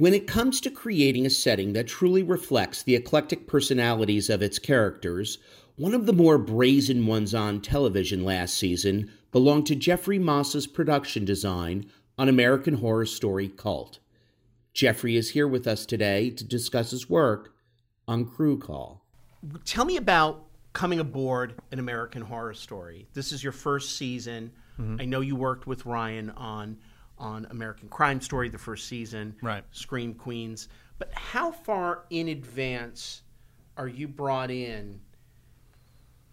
When it comes to creating a setting that truly reflects the eclectic personalities of its characters, one of the more brazen ones on television last season belonged to Jeffrey Mossa's production design on American Horror Story Cult. Jeffrey is here with us today to discuss his work on Crew Call. Tell me about coming aboard an American Horror Story. This is your first season. Mm-hmm. I know you worked with Ryan on on American Crime Story the first season, Right. Scream Queens. But how far in advance are you brought in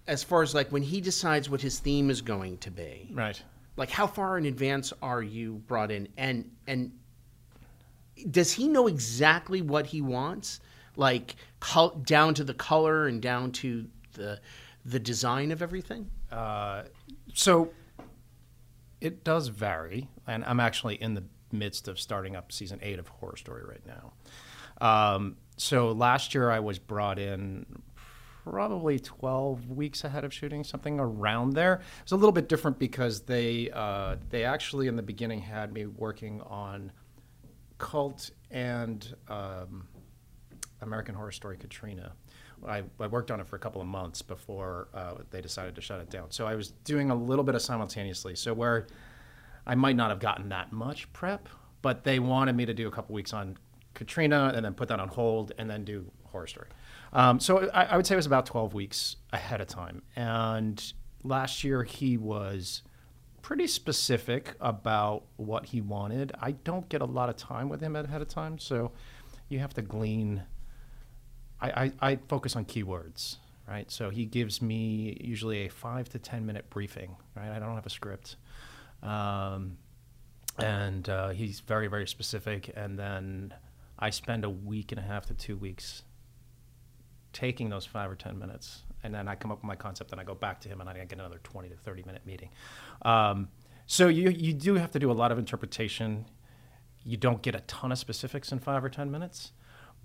as far as like when he decides what his theme is going to be? Right. Like how far in advance are you brought in and and does he know exactly what he wants? Like col- down to the color and down to the the design of everything? Uh, so it does vary, and I'm actually in the midst of starting up season eight of Horror Story right now. Um, so last year I was brought in probably 12 weeks ahead of shooting, something around there. It was a little bit different because they uh, they actually in the beginning had me working on Cult and um, American Horror Story Katrina. I, I worked on it for a couple of months before uh, they decided to shut it down. So I was doing a little bit of simultaneously. So where I might not have gotten that much prep, but they wanted me to do a couple weeks on Katrina and then put that on hold and then do Horror Story. Um, so I, I would say it was about 12 weeks ahead of time. And last year he was pretty specific about what he wanted. I don't get a lot of time with him ahead of time, so you have to glean. I, I, I focus on keywords, right? So he gives me usually a five to ten minute briefing, right? I don't have a script, um, and uh, he's very very specific. And then I spend a week and a half to two weeks taking those five or ten minutes, and then I come up with my concept, and I go back to him, and I get another twenty to thirty minute meeting. Um, so you you do have to do a lot of interpretation. You don't get a ton of specifics in five or ten minutes,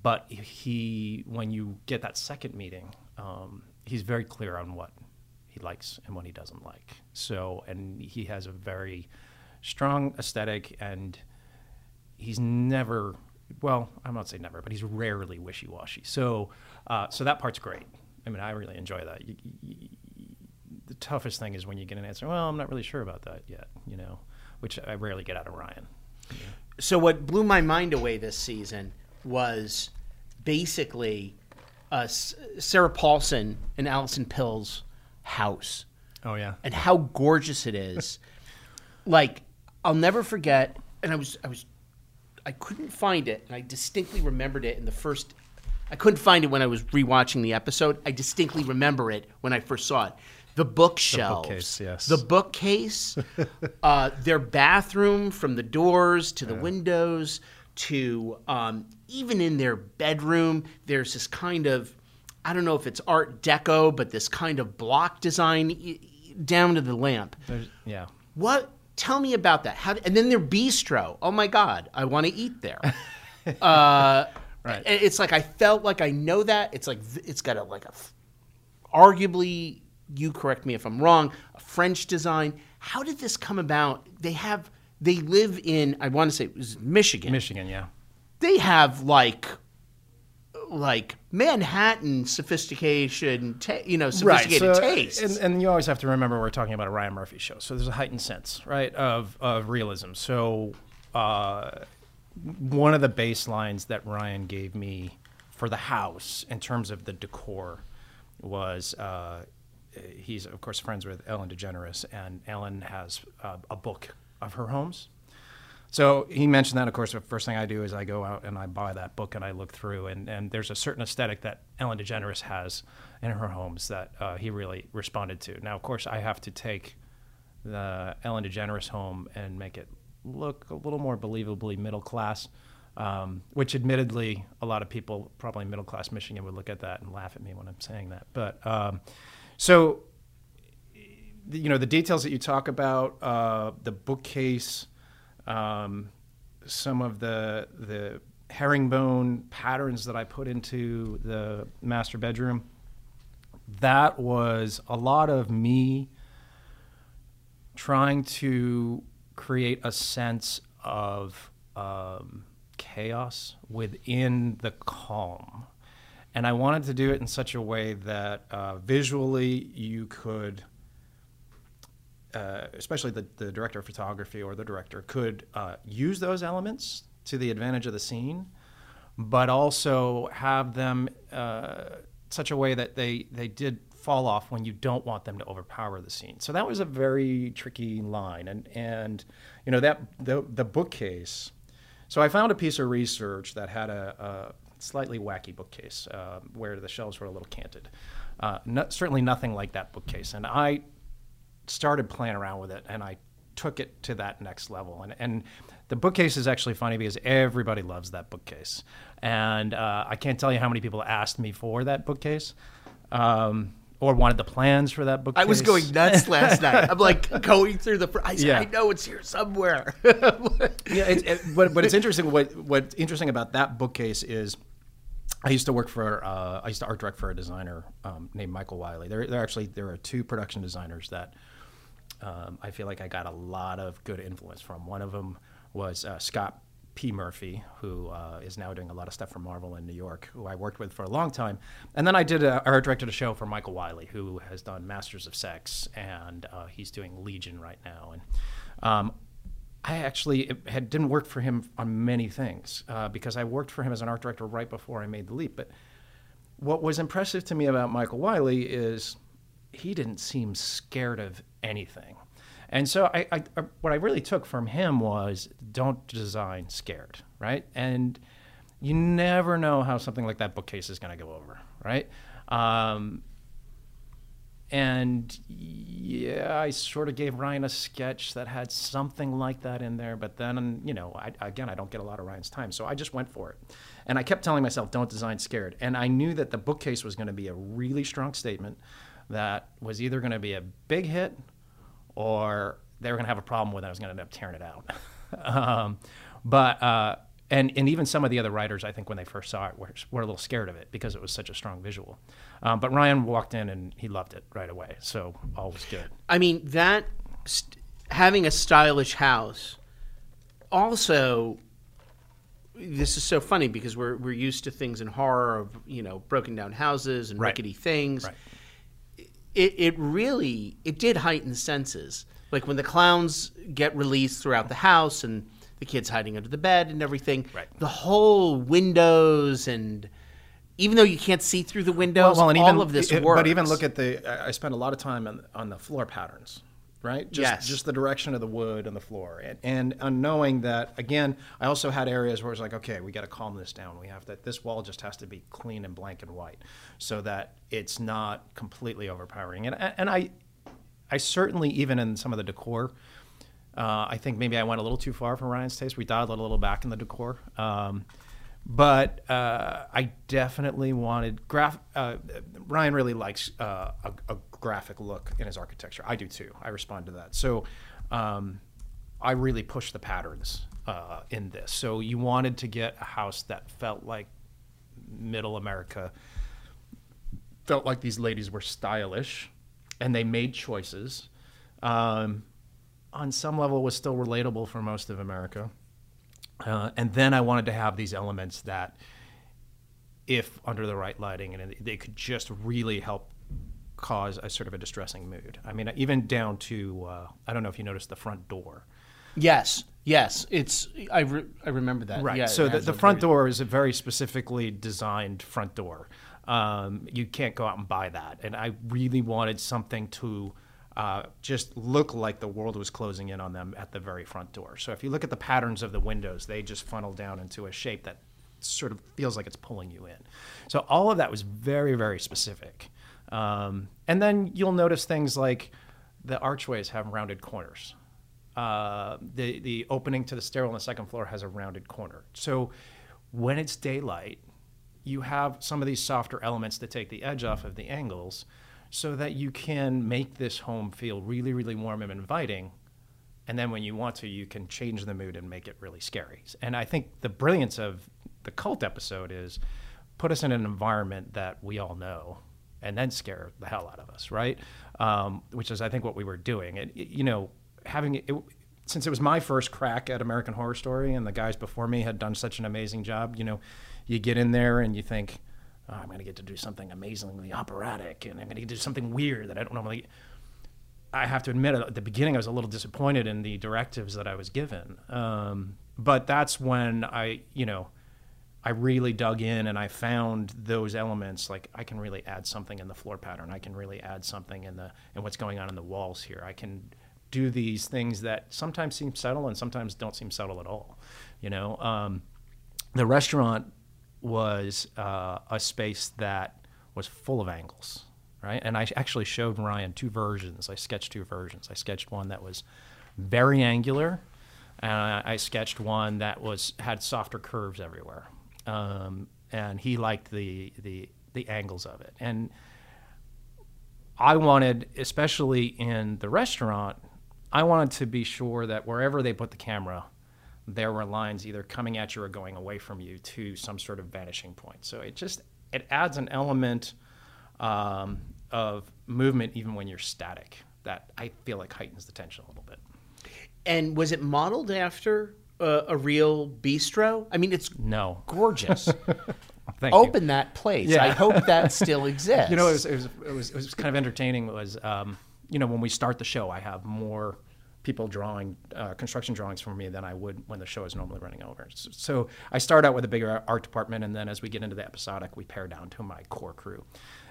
but he when you get that second meeting, um, he's very clear on what he likes and what he doesn't like. So and he has a very strong aesthetic, and he's never well, I'm not saying never, but he's rarely wishy washy. So, uh, so that part's great. I mean, I really enjoy that. You, you, the toughest thing is when you get an answer. Well, I'm not really sure about that yet. You know, which I rarely get out of Ryan. So what blew my mind away this season was basically uh, Sarah Paulson and Allison Pill's house Oh yeah. and how gorgeous it is. like I'll never forget. And I was I was I couldn't find it, and I distinctly remembered it in the first. I couldn't find it when I was rewatching the episode. I distinctly remember it when I first saw it. The bookshelves, bookcase, yes. the bookcase, uh, their bathroom from the doors to the windows to um, even in their bedroom. There's this kind of I don't know if it's Art Deco, but this kind of block design down to the lamp. There's, yeah. What? Tell me about that. How? And then their bistro. Oh my God, I want to eat there. uh, Right. and It's like I felt like I know that. It's like it's got a like a, arguably. You correct me if I'm wrong. A French design. How did this come about? They have. They live in. I want to say it was Michigan. Michigan, yeah. They have like. Like Manhattan sophistication, ta- you know, sophisticated so, tastes. And, and you always have to remember we're talking about a Ryan Murphy show, so there's a heightened sense, right, of of realism. So, uh, one of the baselines that Ryan gave me for the house in terms of the decor was uh, he's of course friends with Ellen DeGeneres, and Ellen has uh, a book of her homes. So he mentioned that. Of course, the first thing I do is I go out and I buy that book and I look through, and, and there's a certain aesthetic that Ellen DeGeneres has in her homes that uh, he really responded to. Now, of course, I have to take the Ellen DeGeneres home and make it look a little more believably middle class, um, which admittedly, a lot of people, probably middle class Michigan, would look at that and laugh at me when I'm saying that. But um, so, you know, the details that you talk about, uh, the bookcase, um, some of the the herringbone patterns that I put into the master bedroom. That was a lot of me trying to create a sense of um, chaos within the calm. And I wanted to do it in such a way that uh, visually you could, uh, especially the, the director of photography or the director, could uh, use those elements to the advantage of the scene, but also have them uh, such a way that they, they did fall off when you don't want them to overpower the scene. So that was a very tricky line. And, and you know, that the, the bookcase. So I found a piece of research that had a, a slightly wacky bookcase uh, where the shelves were a little canted. Uh, no, certainly nothing like that bookcase. And I started playing around with it and I took it to that next level. And, and the bookcase is actually funny because everybody loves that bookcase. And uh, I can't tell you how many people asked me for that bookcase. Um, or wanted the plans for that bookcase. I was going nuts last night. I'm like going through the. I, yeah. I know it's here somewhere. yeah, it, it, but but it's interesting. What what's interesting about that bookcase is I used to work for uh, I used to art direct for a designer um, named Michael Wylie. There, there actually there are two production designers that um, I feel like I got a lot of good influence from. One of them was uh, Scott P. Murphy, who uh, is now doing a lot of stuff for Marvel in New York, who I worked with for a long time. And then I did a, art directed a show for Michael Wylie, who has done Masters of Sex, and uh, he's doing Legion right now. And um, I actually had didn't work for him on many things uh, because I worked for him as an art director right before I made the leap. But what was impressive to me about Michael Wylie is he didn't seem scared of anything. And so I, I, what I really took from him was don't design scared, right? And you never know how something like that bookcase is going to go over, right? Um, and yeah, I sort of gave Ryan a sketch that had something like that in there, but then, you know, I, again, I don't get a lot of Ryan's time, so I just went for it. And I kept telling myself, don't design scared. And I knew that the bookcase was going to be a really strong statement that was either going to be a big hit or they were going to have a problem with it. I was going to end up tearing it out. um, but uh, and and even some of the other writers, I think, when they first saw it, were, were a little scared of it because it was such a strong visual. Um, but Ryan walked in and he loved it right away, so all was good. I mean that st- having a stylish house also. This is so funny because we're we're used to things in horror of you know broken down houses and right. rickety things. Right. It it really it did heighten senses. Like when the clowns get released throughout the house and the kids hiding under the bed and everything. Right. The whole windows and even though you can't see through the windows, well, well, and all even, of this it, works. But even look at the. I spent a lot of time on, on the floor patterns, right? Just, yes. Just the direction of the wood and the floor, and, and knowing that again, I also had areas where it's like, okay, we got to calm this down. We have that. This wall just has to be clean and blank and white, so that it's not completely overpowering. And and I, I certainly even in some of the decor uh, I think maybe I went a little too far for Ryan's taste. We dialed a little back in the decor. Um, but uh, I definitely wanted graph. Uh, Ryan really likes uh, a, a, graphic look in his architecture. I do too. I respond to that. So um, I really pushed the patterns uh, in this. So you wanted to get a house that felt like Middle America, felt like these ladies were stylish, and they made choices. Um, on some level was still relatable for most of America. Uh, and then I wanted to have these elements that, if under the right lighting, and they could just really help cause a sort of a distressing mood. I mean, even down to uh, I don't know if you noticed the front door. Yes, yes, it's I, re- I remember that. Right. Yeah, so the, the front door is a very specifically designed front door. Um, you can't go out and buy that, and I really wanted something to uh, just look like the world was closing in on them at the very front door. So if you look at the patterns of the windows, they just funnel down into a shape that sort of feels like it's pulling you in. So all of that was very, very specific. Um, and then you'll notice things like the archways have rounded corners. Uh, the the opening to the stairwell on the second floor has a rounded corner. So when it's daylight, you have some of these softer elements that take the edge off of the angles so that you can make this home feel really, really warm and inviting. And then when you want to, you can change the mood and make it really scary. And I think the brilliance of the cult episode is put us in an environment that we all know and then scare the hell out of us, right? Um, which is, I think, what we were doing. And, you know, having it, since it was my first crack at American Horror Story, and the guys before me had done such an amazing job, you know, you get in there and you think, oh, I'm going to get to do something amazingly operatic, and I'm going to do something weird that I don't normally. I have to admit, at the beginning, I was a little disappointed in the directives that I was given. Um, but that's when I, you know, I really dug in and I found those elements. Like I can really add something in the floor pattern. I can really add something in the in what's going on in the walls here. I can do these things that sometimes seem subtle and sometimes don't seem subtle at all. You know, um, the restaurant was uh, a space that was full of angles, right? And I actually showed Ryan two versions. I sketched two versions. I sketched one that was very angular, and I sketched one that was had softer curves everywhere. Um, and he liked the the the angles of it. And I wanted, especially in the restaurant, I wanted to be sure that wherever they put the camera, there were lines either coming at you or going away from you to some sort of vanishing point. So it just it adds an element um, of movement even when you're static that I feel like heightens the tension a little bit. And was it modeled after a, a real bistro? I mean, it's no gorgeous. Thank Open you. that place. Yeah. I hope that still exists. You know, it was, it was, it was, it was kind of entertaining. Was um, you know when we start the show, I have more people drawing uh, construction drawings for me than I would when the show is normally running over. So, so I start out with a bigger art department, and then as we get into the episodic, we pare down to my core crew.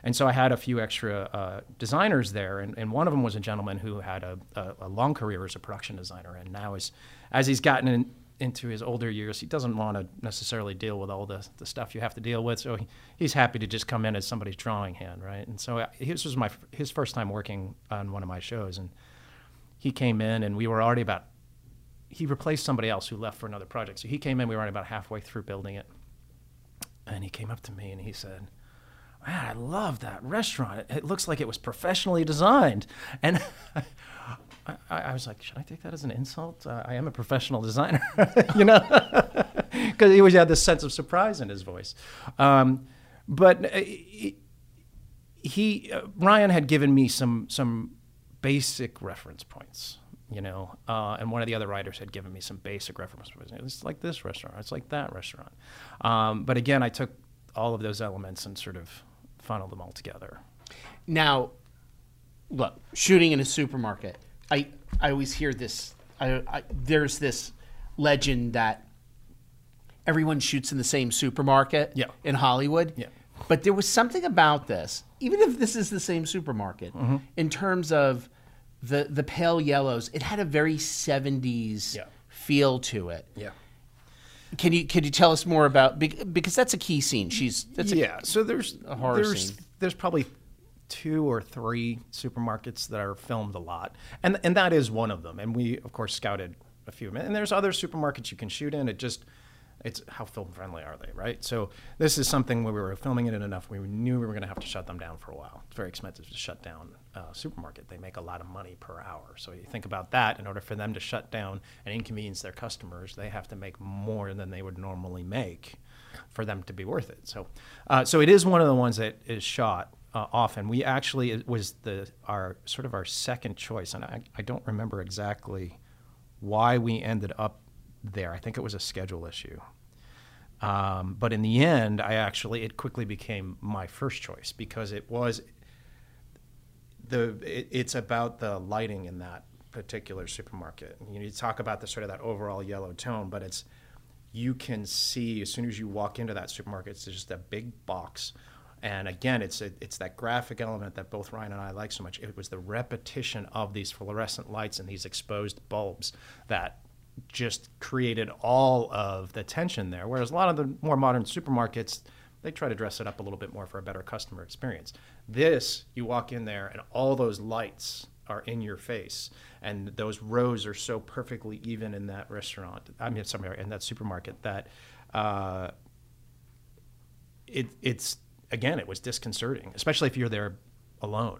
And so I had a few extra uh, designers there, and, and one of them was a gentleman who had a, a, a long career as a production designer, and now is as he's gotten in, into his older years, he doesn't want to necessarily deal with all the, the stuff you have to deal with. So he, he's happy to just come in as somebody's drawing hand, right? And so uh, this was my his first time working on one of my shows, and he came in, and we were already about he replaced somebody else who left for another project. So he came in, we were already about halfway through building it, and he came up to me and he said. Man, I love that restaurant. It, it looks like it was professionally designed. And I, I, was like, should I take that as an insult? Uh, I am a professional designer, you know, because he always had this sense of surprise in his voice. Um, but uh, he, uh, Ryan had given me some some basic reference points, you know, uh, and one of the other writers had given me some basic reference points. It's like this restaurant, it's like that restaurant. Um, but again, I took all of those elements and sort of funneled them all together. Now, look, shooting in a supermarket. I I always hear this. I, I, there's this legend that everyone shoots in the same supermarket Yeah. in Hollywood. Yeah. But there was something about this, even if this is the same supermarket, Mm-hmm. in terms of the the pale yellows. It had a very 70s Yeah. feel to it. Yeah. Can you can you tell us more about because that's a key scene. She's that's a, yeah. So there's a horror there's, scene. There's probably two or three supermarkets that are filmed a lot, and and that is one of them. And we of course scouted a few. And there's other supermarkets you can shoot in. It just it's how film friendly are they, right? So this is something where we were filming it enough. We knew we were going to have to shut them down for a while. It's very expensive to shut down a supermarket. They make a lot of money per hour. So you think about that. In order for them to shut down and inconvenience their customers, they have to make more than they would normally make for them to be worth it. So, uh, so it is one of the ones that is shot uh, often. We actually it was the our sort of our second choice, and I, I don't remember exactly why we ended up there. I think it was a schedule issue. Um, but in the end, I actually it quickly became my first choice because it was the it, it's about the lighting in that particular supermarket. You, know, you talk about the sort of that overall yellow tone, but it's you can see as soon as you walk into that supermarket, it's just a big box. And again, it's a, it's that graphic element that both Ryan and I like so much. It was the repetition of these fluorescent lights and these exposed bulbs that just created all of the tension there. Whereas a lot of the more modern supermarkets, they try to dress it up a little bit more for a better customer experience. This, you walk in there and all those lights are in your face, and those rows are so perfectly even in that restaurant. I mean, somewhere in that supermarket that uh, it, it's again, it was disconcerting, especially if you're there alone,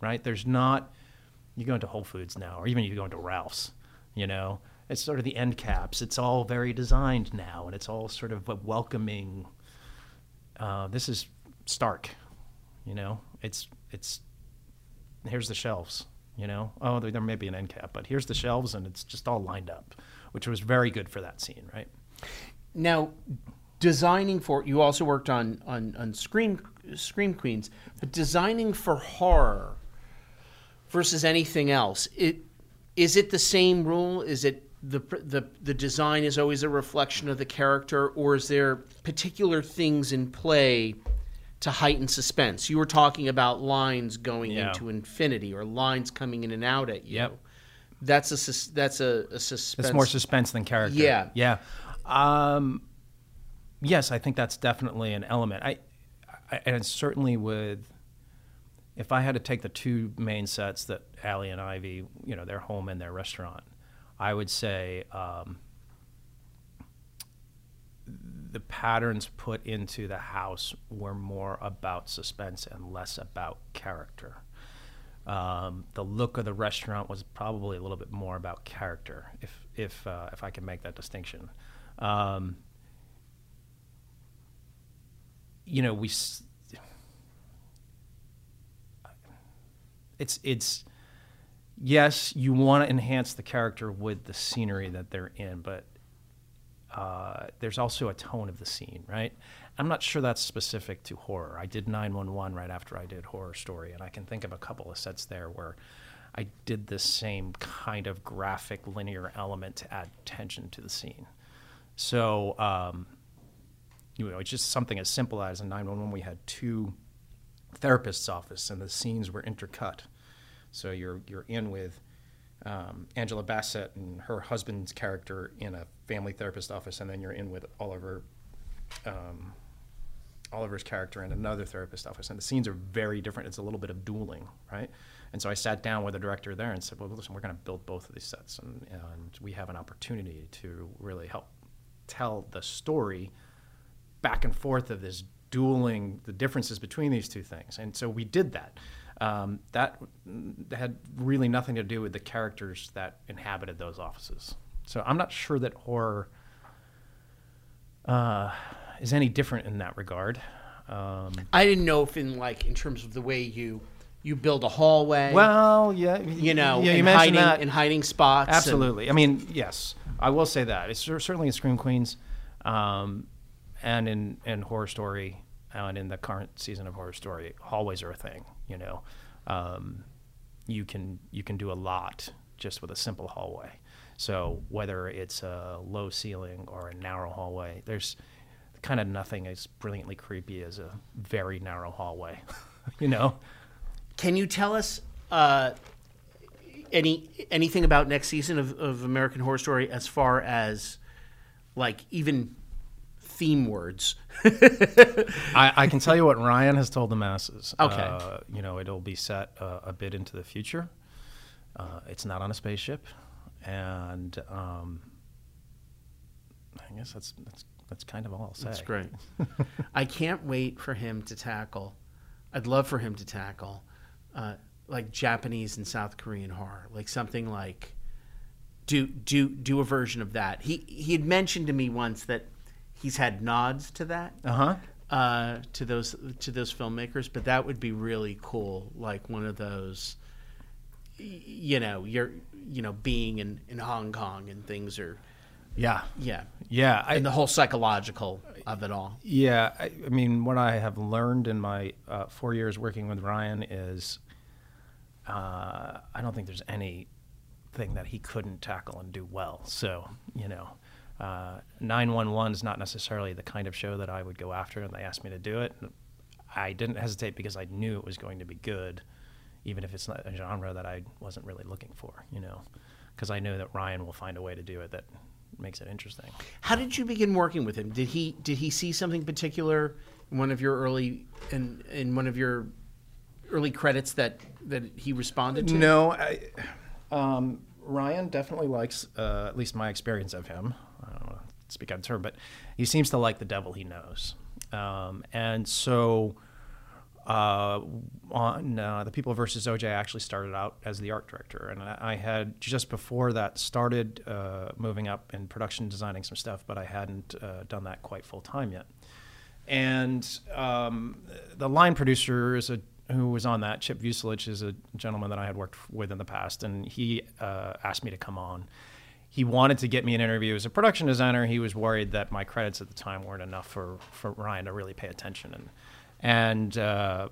right? There's not. You go into Whole Foods now, or even you go into Ralph's, you know, it's sort of the end caps. It's all very designed now, and it's all sort of a welcoming. Uh, this is stark, you know. It's it's here's the shelves, You know, oh, there, there may be an end cap, but here's the shelves, and it's just all lined up, which was very good for that scene, right? Now, designing for you also worked on on on Scream Scream Queens, but designing for horror versus anything else, it is it the same rule? Is it the the the design is always a reflection of the character, or is there particular things in play to heighten suspense? You were talking about lines going Yeah. into infinity, or lines coming in and out at you. Yep. That's a that's a, a suspense. It's more suspense than character. Yeah. Yeah. Um, yes, I think that's definitely an element. I, I and certainly with if I had to take the two main sets that Allie and Ivy, you know, their home and their restaurant, I would say um, the patterns put into the house were more about suspense and less about character. Um, the look of the restaurant was probably a little bit more about character, if if uh, if I can make that distinction. Um, you know, we. It's it's yes, you want to enhance the character with the scenery that they're in, but uh, there's also a tone of the scene, right? I'm not sure that's specific to horror. I did 911 right after I did Horror Story, and I can think of a couple of sets there where I did the same kind of graphic linear element to add tension to the scene. So, um, you know, it's just something as simple as in 911 we had two therapist's office and the scenes were intercut. So you're you're in with um, Angela Bassett and her husband's character in a family therapist office, and then you're in with Oliver, um, Oliver's character in another therapist office, and the scenes are very different. It's a little bit of dueling, right? And so I sat down with the director there and said, "Well, listen, we're going to build both of these sets, and, and we have an opportunity to really help tell the story back and forth of this dueling the differences between these two things and so we did that um, that had really nothing to do with the characters that inhabited those offices so i'm not sure that horror uh, is any different in that regard um, I didn't know if in like in terms of the way you you build a hallway. well yeah you know, yeah, you in hiding that. in hiding spots. and- Absolutely. I mean, yes, I will say that it's certainly in Scream Queens, um, and in in Horror Story, and in the current season of Horror Story, hallways are a thing. You know, um, you can you can do a lot just with a simple hallway. So whether it's a low ceiling or a narrow hallway, there's kind of nothing as brilliantly creepy as a very narrow hallway. you know. Can you tell us uh, any anything about next season of, of American Horror Story as far as like even theme words? I, I can tell you what Ryan has told the masses. Okay. Uh, you know, it'll be set uh, a bit into the future. Uh, it's not on a spaceship, and um, I guess that's that's that's kind of all I'll say. That's great. I can't wait for him to tackle. I'd love for him to tackle uh, like Japanese and South Korean horror, like something like do do do a version of that. He he had mentioned to me once that he's had nods to that. Uh huh. uh, to those to those filmmakers, but that would be really cool. Like one of those, you know, you're you know being in in Hong Kong and things are Yeah. yeah, Yeah. I, and the whole psychological of it all. Yeah, I, I mean, what I have learned in my uh, four years working with Ryan is uh, I don't think there's anything that he couldn't tackle and do well. So, you know, 911 is not necessarily the kind of show that I would go after, and they asked me to do it. I didn't hesitate because I knew it was going to be good, even if it's not a genre that I wasn't really looking for, you know, because I know that Ryan will find a way to do it that makes it interesting. How did you begin working with him? Did he did he see something particular in one of your early in in one of your early credits that that he responded to? No, I, um, Ryan definitely likes, uh, at least my experience of him. I don't want to speak out of turn, but he seems to like the devil he knows. Um, and so uh, on uh, The People versus OJ, I actually started out as the art director. And I, had, just before that, started uh, moving up in production, designing some stuff, but I hadn't uh, done that quite full time yet. And um, the line producer is a, who was on that. Chip Vucelich is a gentleman that I had worked with in the past, and he uh, asked me to come on. He wanted to get me an interview as a production designer. He was worried that my credits at the time weren't enough for, for Ryan to really pay attention. And, and uh,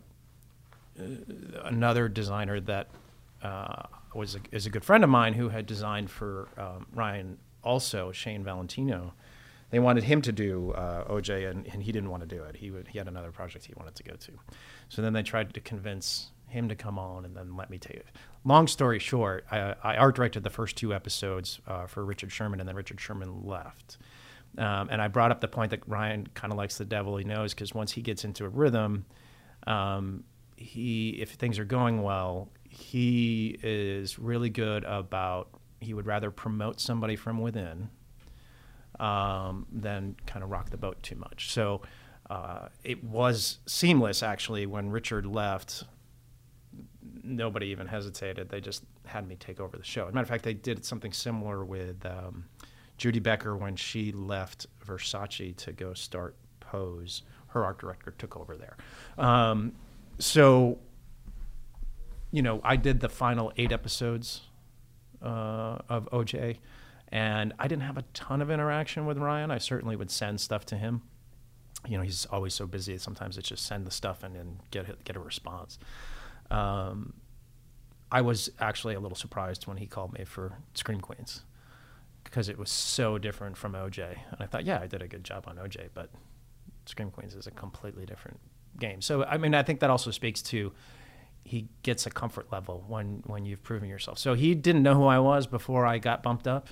another designer that uh, was a, is a good friend of mine who had designed for um, Ryan also, Shane Valentino. They wanted him to do uh, OJ, and, and, he didn't want to do it. He would, he had another project he wanted to go to. So then they tried to convince him to come on and then let me take it. Long story short, I, I art directed the first two episodes uh, for Richard Sherman, and then Richard Sherman left. Um, and I brought up the point that Ryan kind of likes the devil he knows because once he gets into a rhythm, um, he if things are going well, he is really good about he would rather promote somebody from within um, than kind of rock the boat too much. So uh, it was seamless actually when Richard left. Nobody even hesitated. They just had me take over the show. As a matter of fact, they did something similar with um, Judy Becker when she left Versace to go start Pose. Her art director took over there. Um, so, you know, I did the final eight episodes uh, of OJ, and I didn't have a ton of interaction with Ryan. I certainly would send stuff to him. You know, he's always so busy. Sometimes it's just send the stuff and then get get a response. Um, I was actually a little surprised when he called me for Scream Queens because it was so different from OJ. And I thought, yeah, I did a good job on OJ, but Scream Queens is a completely different game. So I mean, I think that also speaks to he gets a comfort level when when you've proven yourself. So he didn't know who I was before I got bumped up.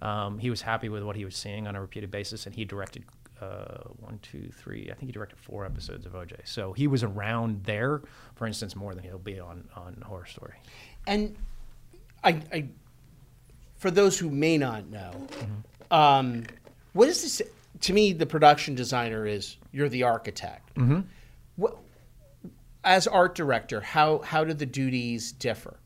Um, he was happy with what he was seeing on a repeated basis, and he directed uh, one, two, three. I think he directed four episodes of OJ. So he was around there, for instance, more than he'll be on on Horror Story. And I, I for those who may not know, mm-hmm. um, what is this? To me, the production designer is you're the architect. Mm-hmm. What, as art director, how how do the duties differ?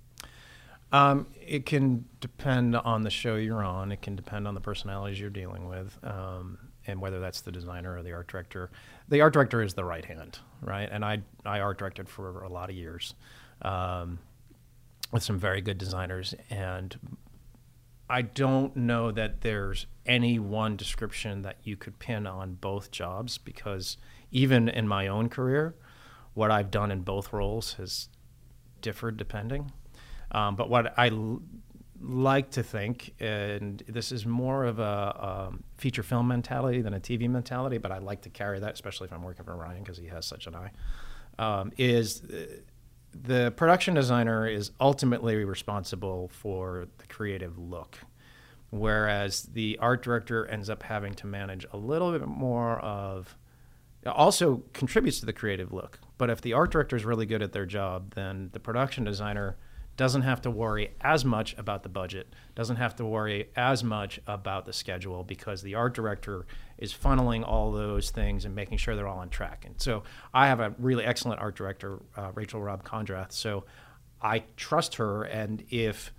Um, it can depend on the show you're on. It can depend on the personalities you're dealing with, um, and whether that's the designer or the art director. The art director is the right hand, right? And I I art directed for a lot of years um, with some very good designers, and I don't know that there's any one description that you could pin on both jobs because even in my own career, what I've done in both roles has differed depending. Um, but what I like to think, and this is more of a um, feature film mentality than a TV mentality, but I like to carry that, especially if I'm working for Ryan because he has such an eye, um, is the production designer is ultimately responsible for the creative look, whereas the art director ends up having to manage a little bit more of also contributes to the creative look. But if the art director is really good at their job, then the production designer doesn't have to worry as much about the budget, doesn't have to worry as much about the schedule because the art director is funneling all those things and making sure they're all on track. And so I have a really excellent art director, uh, Rachel Robb Kondrath. So I trust her, and if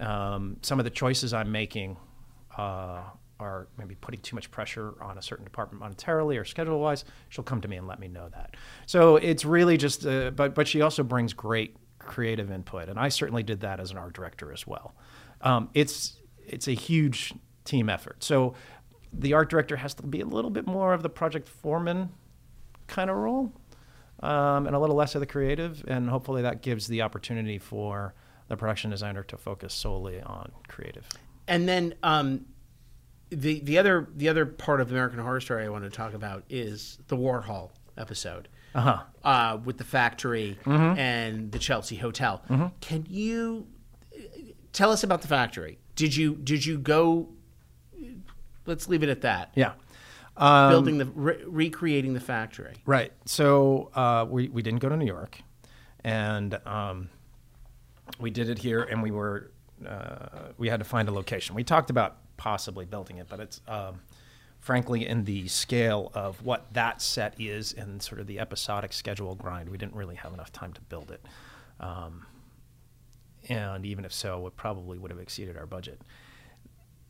um, some of the choices I'm making uh, are maybe putting too much pressure on a certain department monetarily or schedule wise, she'll come to me and let me know that. So it's really just, uh, but but she also brings great creative input, and I certainly did that as an art director as well. Um, it's it's a huge team effort. So the art director has to be a little bit more of the project foreman kind of role, um, and a little less of the creative, and hopefully that gives the opportunity for the production designer to focus solely on creative. And then um, the the other the other part of American Horror Story I want to talk about is the Warhol episode uh-huh. uh, with the factory mm-hmm. and the Chelsea Hotel. Mm-hmm. Can you tell us about the factory? Did you did you go? Let's leave it at that. Yeah. Um, Building the re- recreating the factory. Right. So uh, we we didn't go to New York, and um, we did it here, and we were uh, we had to find a location. We talked about possibly building it, but it's um, frankly in the scale of what that set is and sort of the episodic schedule grind. We didn't really have enough time to build it, um, and even if so, it probably would have exceeded our budget.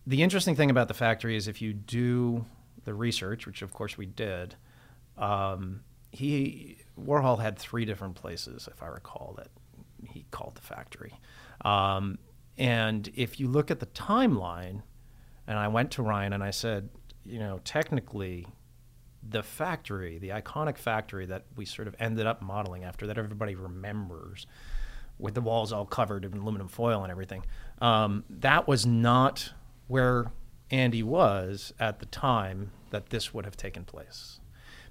The interesting thing about the factory is if you do the research, which of course we did, um, he Warhol had three different places, if I recall, that he called the factory. Um, and if you look at the timeline, and I went to Ryan and I said, you know, technically, the factory, the iconic factory that we sort of ended up modeling after, that everybody remembers, with the walls all covered in aluminum foil and everything, um, that was not where Andy was at the time that this would have taken place.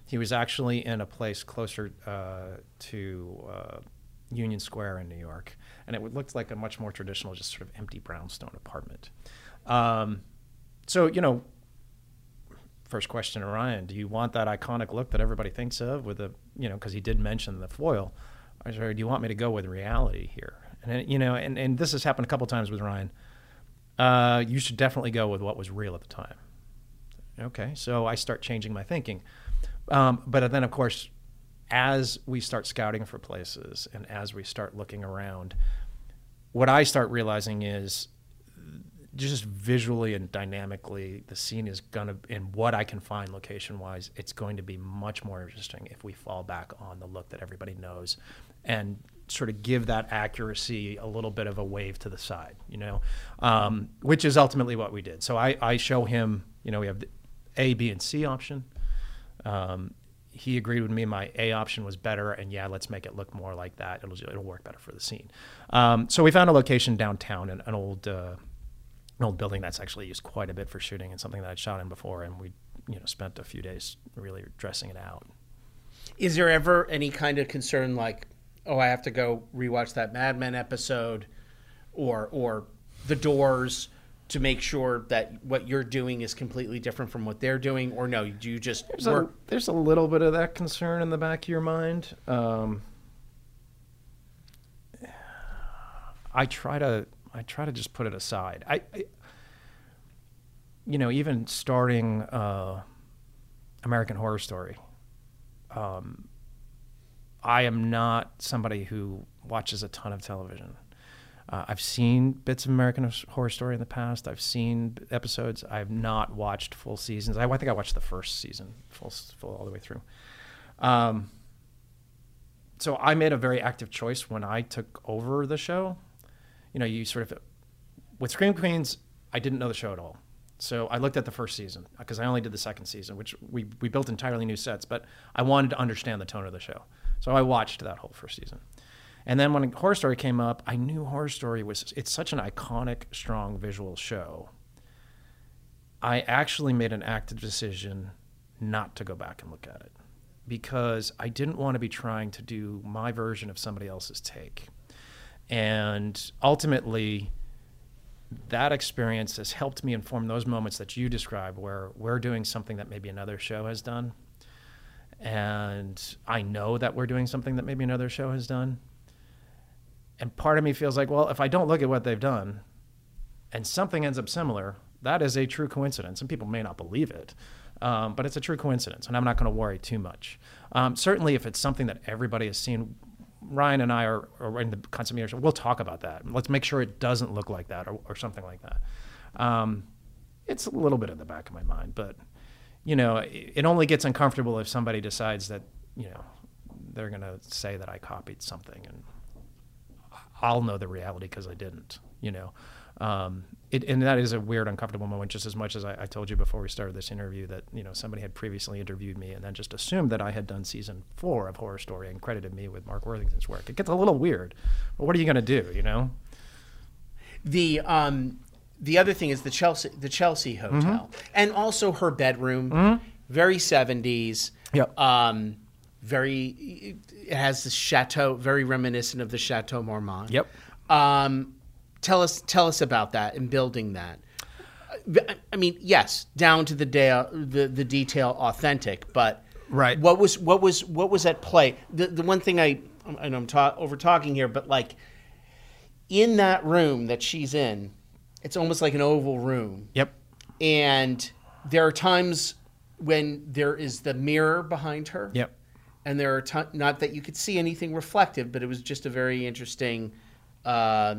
He was actually in a place closer uh, to uh, Union Square in New York, and it looked like a much more traditional, just sort of empty brownstone apartment. Um, so, you know, first question to Ryan: Do you want that iconic look that everybody thinks of with the, you know, because he did mention the foil? I said, do you want me to go with reality here? And you know, and, and this has happened a couple times with Ryan. Uh, you should definitely go with what was real at the time. Okay, so I start changing my thinking. Um, but then, of course, as we start scouting for places and as we start looking around, what I start realizing is just visually and dynamically, the scene is to, and what I can find location wise, it's going to be much more interesting if we fall back on the look that everybody knows and sort of give that accuracy a little bit of a wave to the side, you know, um, which is ultimately what we did. So I, I show him, you know, we have the A, B, and C option. Um, he agreed with me. My A option was better, and yeah, let's make it look more like that. It'll it'll work better for the scene. Um, so we found a location downtown, an, an old uh, an old building that's actually used quite a bit for shooting, and something that I'd shot in before, and we you know spent a few days really dressing it out. Is there ever any kind of concern like, oh, I have to go rewatch that Mad Men episode, or or The Doors? to make sure that what you're doing is completely different from what they're doing, or no? Do you just there's work? A, there's a little bit of that concern in the back of your mind. Um, I try to I try to just put it aside. I, I you know, even starting uh, American Horror Story, um, I am not somebody who watches a ton of television. Uh, I've seen bits of American Horror Story in the past. I've seen episodes. I've not watched full seasons. I, I think I watched the first season full, full all the way through. Um, so I made a very active choice when I took over the show. You know, you sort of with Scream Queens, I didn't know the show at all. So I looked at the first season because I only did the second season, which we, we built entirely new sets, but I wanted to understand the tone of the show. So I watched that whole first season. And then when Horror Story came up, I knew Horror Story was it's such an iconic, strong visual show. I actually made an active decision not to go back and look at it because I didn't want to be trying to do my version of somebody else's take. And ultimately, that experience has helped me inform those moments that you describe where we're doing something that maybe another show has done. And I know that we're doing something that maybe another show has done and part of me feels like, well, if I don't look at what they've done and something ends up similar, that is a true coincidence. And people may not believe it, um, but it's a true coincidence. And I'm not going to worry too much. Um, certainly, if it's something that everybody has seen, Ryan and I are, are in the media we'll talk about that. Let's make sure it doesn't look like that or, or something like that. Um, it's a little bit in the back of my mind, but you know, it, it only gets uncomfortable if somebody decides that, you know, they're going to say that I copied something and I'll know the reality because I didn't, you know. Um, it, and that is a weird, uncomfortable moment, just as much as I, I, told you before we started this interview that you know somebody had previously interviewed me and then just assumed that I had done season four of Horror Story and credited me with Mark Worthington's work. It gets a little weird, but what are you going to do, you know? The um, the other thing is the Chelsea the Chelsea Hotel mm-hmm. and also her bedroom, mm-hmm. very seventies. Yep. Um, very it has this chateau very reminiscent of the chateau marmont yep um, tell us tell us about that and building that. I mean yes down to the day the, the detail authentic but right. what was what was what was at play? The, the one thing i and i'm ta- over talking here but like in that room that she's in it's almost like an oval room. Yep. And there are times when there is the mirror behind her. Yep. And there are ton- not that you could see anything reflective, but it was just a very interesting uh,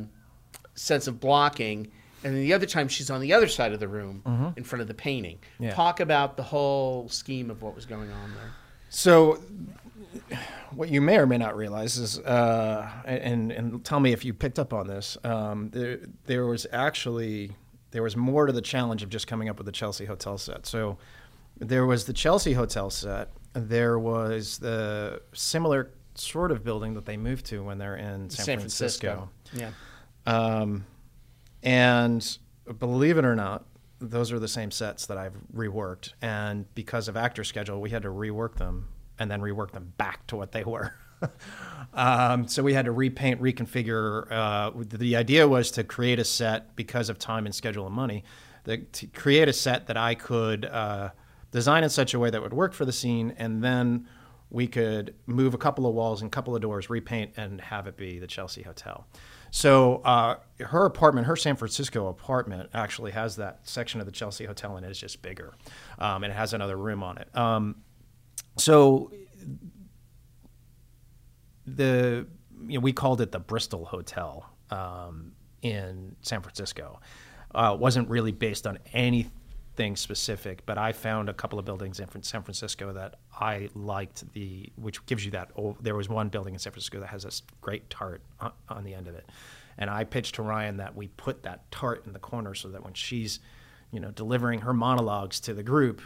sense of blocking. And then the other time, she's on the other side of the room mm-hmm. in front of the painting. Yeah. Talk about the whole scheme of what was going on there. So, what you may or may not realize is, uh, and and tell me if you picked up on this. Um, there, there was actually there was more to the challenge of just coming up with the Chelsea hotel set. So there was the Chelsea hotel set. There was the similar sort of building that they moved to when they're in San, San Francisco. Yeah. Um, and believe it or not, those are the same sets that I've reworked. And because of actor schedule, we had to rework them and then rework them back to what they were. um, so we had to repaint, reconfigure. Uh, the idea was to create a set because of time and schedule and money, the, to create a set that I could uh, design in such a way that would work for the scene, and then we could move a couple of walls and a couple of doors, repaint, and have it be the Chelsea Hotel. So uh, her apartment, her San Francisco apartment, actually has that section of the Chelsea Hotel, and it's just bigger, um, and it has another room on it. Um, so the you know, we called it the Bristol Hotel um, in San Francisco. Uh, wasn't really based on anything specific, but I found a couple of buildings in San Francisco that I liked. The which gives you that. Oh, there was one building in San Francisco that has this great tart on, on the end of it, and I pitched to Ryan that we put that tart in the corner so that when she's, you know, delivering her monologues to the group,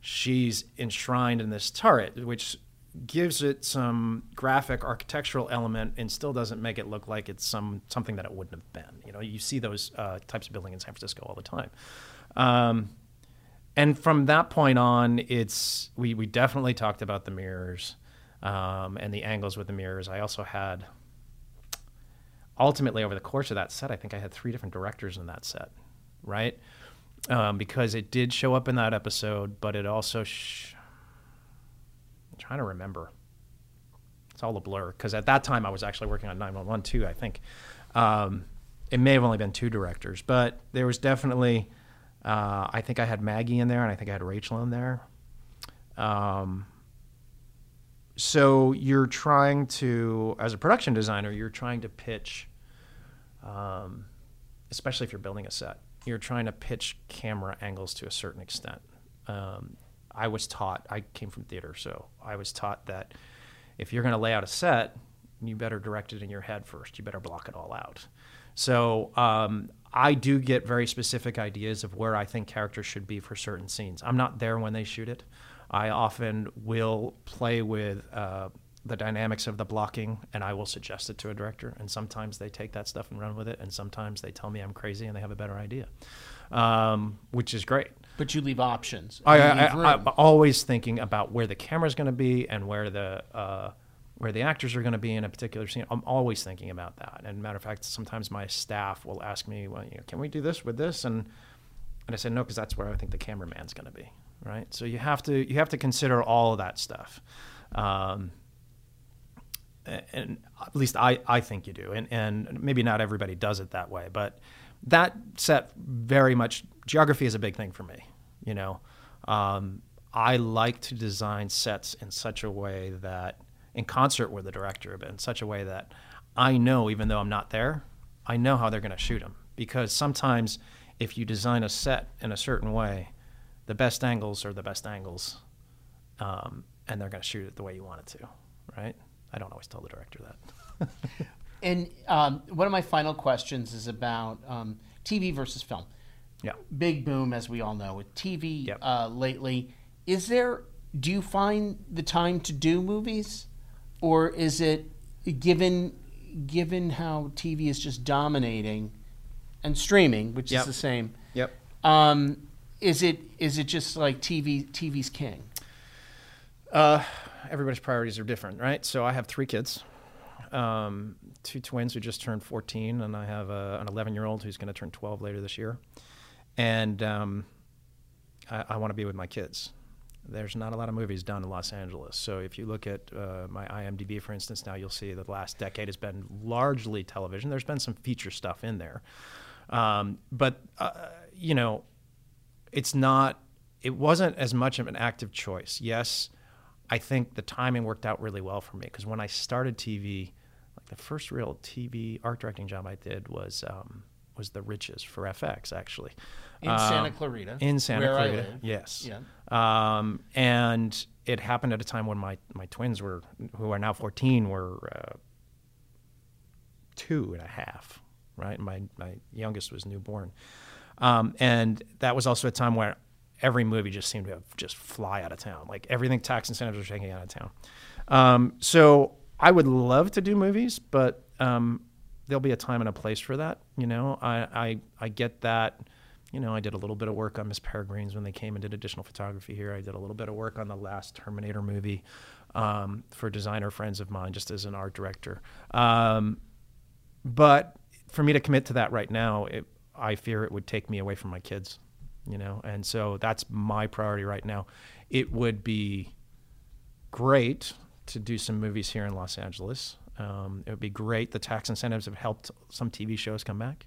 she's enshrined in this turret, which gives it some graphic architectural element and still doesn't make it look like it's some something that it wouldn't have been. You know, you see those uh, types of building in San Francisco all the time. Um, and from that point on, it's we we definitely talked about the mirrors um, and the angles with the mirrors. I also had ultimately over the course of that set, I think I had three different directors in that set, right? Um, because it did show up in that episode, but it also sh- I'm trying to remember. It's all a blur because at that time I was actually working on 911 too. I think um, it may have only been two directors, but there was definitely. Uh, I think I had Maggie in there, and I think I had Rachel in there. Um, so you're trying to, as a production designer, you're trying to pitch, um, especially if you're building a set, you're trying to pitch camera angles to a certain extent. Um, I was taught, I came from theater, so I was taught that if you're going to lay out a set, you better direct it in your head first. You better block it all out. So um, I do get very specific ideas of where I think characters should be for certain scenes. I'm not there when they shoot it. I often will play with uh, the dynamics of the blocking and I will suggest it to a director. And sometimes they take that stuff and run with it. And sometimes they tell me I'm crazy and they have a better idea, um, which is great. But you leave options. I, You I, leave I, room. I'm always thinking about where the camera's going to be and where the uh, where the actors are going to be in a particular scene. I'm always thinking about that. And matter of fact, sometimes my staff will ask me, "Well, you know, can we do this with this?" And and I said no because that's where I think the cameraman's going to be. Right. So you have to you have to consider all of that stuff. Um, and at least I, I think you do. And, and maybe not everybody does it that way, but that set very much geography is a big thing for me. You know, um, I like to design sets in such a way that, in concert with the director, but in such a way that I know, even though I'm not there, I know how they're going to shoot them. Because sometimes, if you design a set in a certain way, the best angles are the best angles, um, and they're going to shoot it the way you want it to, right? I don't always tell the director that. And um, one of my final questions is about um, TV versus film. Yeah. Big boom, as we all know, with TV Yep. uh, lately. Is there? Do you find the time to do movies, or is it given given how TV is just dominating, and streaming, which Yep. is the same? Yep. Um, is it is it just like TV? TV's king. Uh, everybody's priorities are different, right? So I have three kids, um, two twins who just turned 14, and I have a, an 11 year old who's going to turn 12 later this year. And um, I, I want to be with my kids. There's not a lot of movies done in Los Angeles. So if you look at uh, my IMDb, for instance, now you'll see that the last decade has been largely television. There's been some feature stuff in there. Um, but, uh, you know, it's not, it wasn't as much of an active choice. Yes, I think the timing worked out really well for me because when I started TV, like the first real TV art directing job I did was um, was The Riches for FX actually In Um, Santa Clarita, in Santa where I Clarita, live. yes. Yeah. Um, and it happened at a time when my my twins were, who are now 14, were uh, two and a half. Right, my my youngest was newborn, um, and that was also a time where every movie just seemed to have just fly out of town. Like everything tax incentives were taking out of town. Um, so I would love to do movies, but um, there'll be a time and a place for that. You know, I, I, I get that. You know, I did a little bit of work on Miss Peregrine's when they came and did additional photography here. I did a little bit of work on the last Terminator movie um, for designer friends of mine, just as an art director. Um, but for me to commit to that right now, it, I fear it would take me away from my kids. You know, and so that's my priority right now. It would be great to do some movies here in Los Angeles. Um, it would be great. The tax incentives have helped some TV shows come back,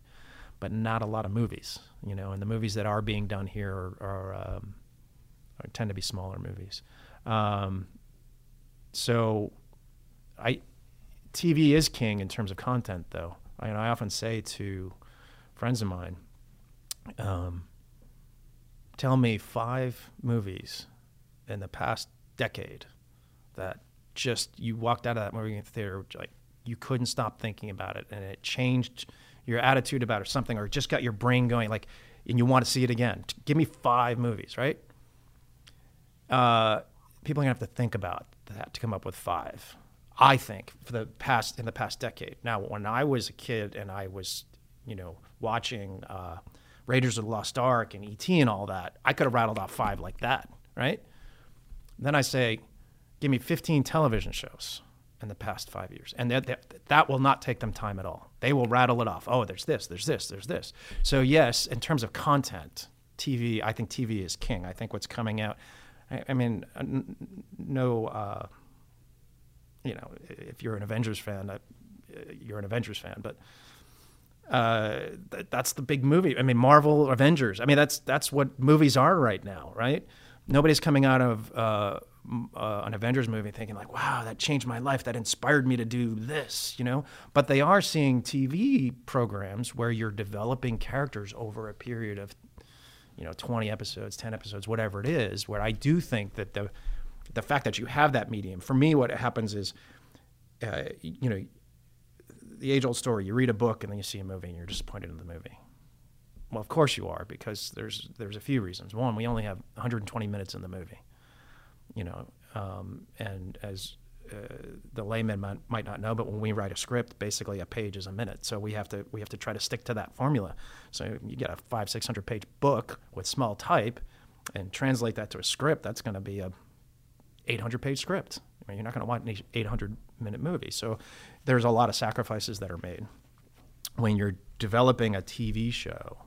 but not a lot of movies. You know, and the movies that are being done here are, are, um, are tend to be smaller movies. Um, so, I TV is king in terms of content, though. I, and I often say to friends of mine, um, tell me five movies in the past decade that just you walked out of that movie theater like you couldn't stop thinking about it and it changed your attitude about or something or just got your brain going like and you want to see it again. Give me five movies right? Uh, people are gonna have to think about that to come up with five i think for the past in the past decade. Now when i was a kid and i was you know watching uh, raiders of the lost ark and et and all that i could have rattled off five like that right? Then i say give me 15 television shows in the past five years. And that, that, that, will not take them time at all. They will rattle it off. Oh, there's this, there's this, there's this. So, yes, in terms of content, TV, I think TV is king. I think what's coming out, I, I mean, no, uh, you know, if you're an Avengers fan, uh, you're an Avengers fan, but. Uh, th- that's the big movie. I mean, Marvel, Avengers. I mean, that's that's what movies are right now, right? Nobody's coming out of uh, uh, an Avengers movie thinking like, wow, that changed my life. That inspired me to do this, you know. But they are seeing TV programs where you're developing characters over a period of, you know, 20 episodes, 10 episodes, whatever it is. Where I do think that the the fact that you have that medium, for me, what happens is, uh, you know, the age old story. You read a book and then you see a movie and you're disappointed in the movie. Well, of course you are because there's there's a few reasons. One, we only have 120 minutes in the movie you know, um, and as uh, the layman might, might, not know, but when we write a script, basically a page is a minute. So we have to we have to try to stick to that formula. So you get a five six hundred page book with small type, and translate that to a script. That's going to be a eight hundred page script. I mean, you're not going to want an eight hundred minute movie. So there's a lot of sacrifices that are made when you're developing a TV show,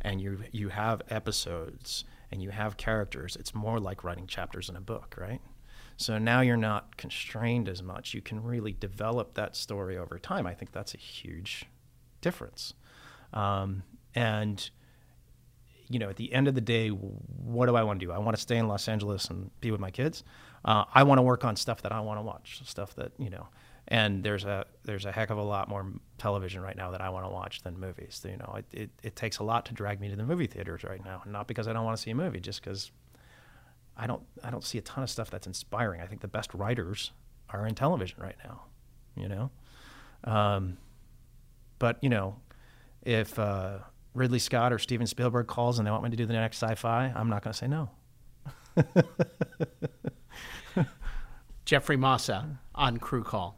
and you you have episodes and you have characters, it's more like writing chapters in a book, right? So now you're not constrained as much. You can really develop that story over time. I think that's a huge difference. Um, and you know, at the end of the day, what do I want to do? I want to stay in Los Angeles and be with my kids. Uh, I want to work on stuff that I want to watch, stuff that you know and there's a there's a heck of a lot more television right now that I want to watch than movies. You know, it, it, it takes a lot to drag me to the movie theaters right now, not because I don't want to see a movie, just because I don't I don't see a ton of stuff that's inspiring. I think the best writers are in television right now. You know, um, but you know, if uh, Ridley Scott or Steven Spielberg calls and they want me to do the next sci-fi, I'm not going to say no. Jeffrey Mossa on Crew Call.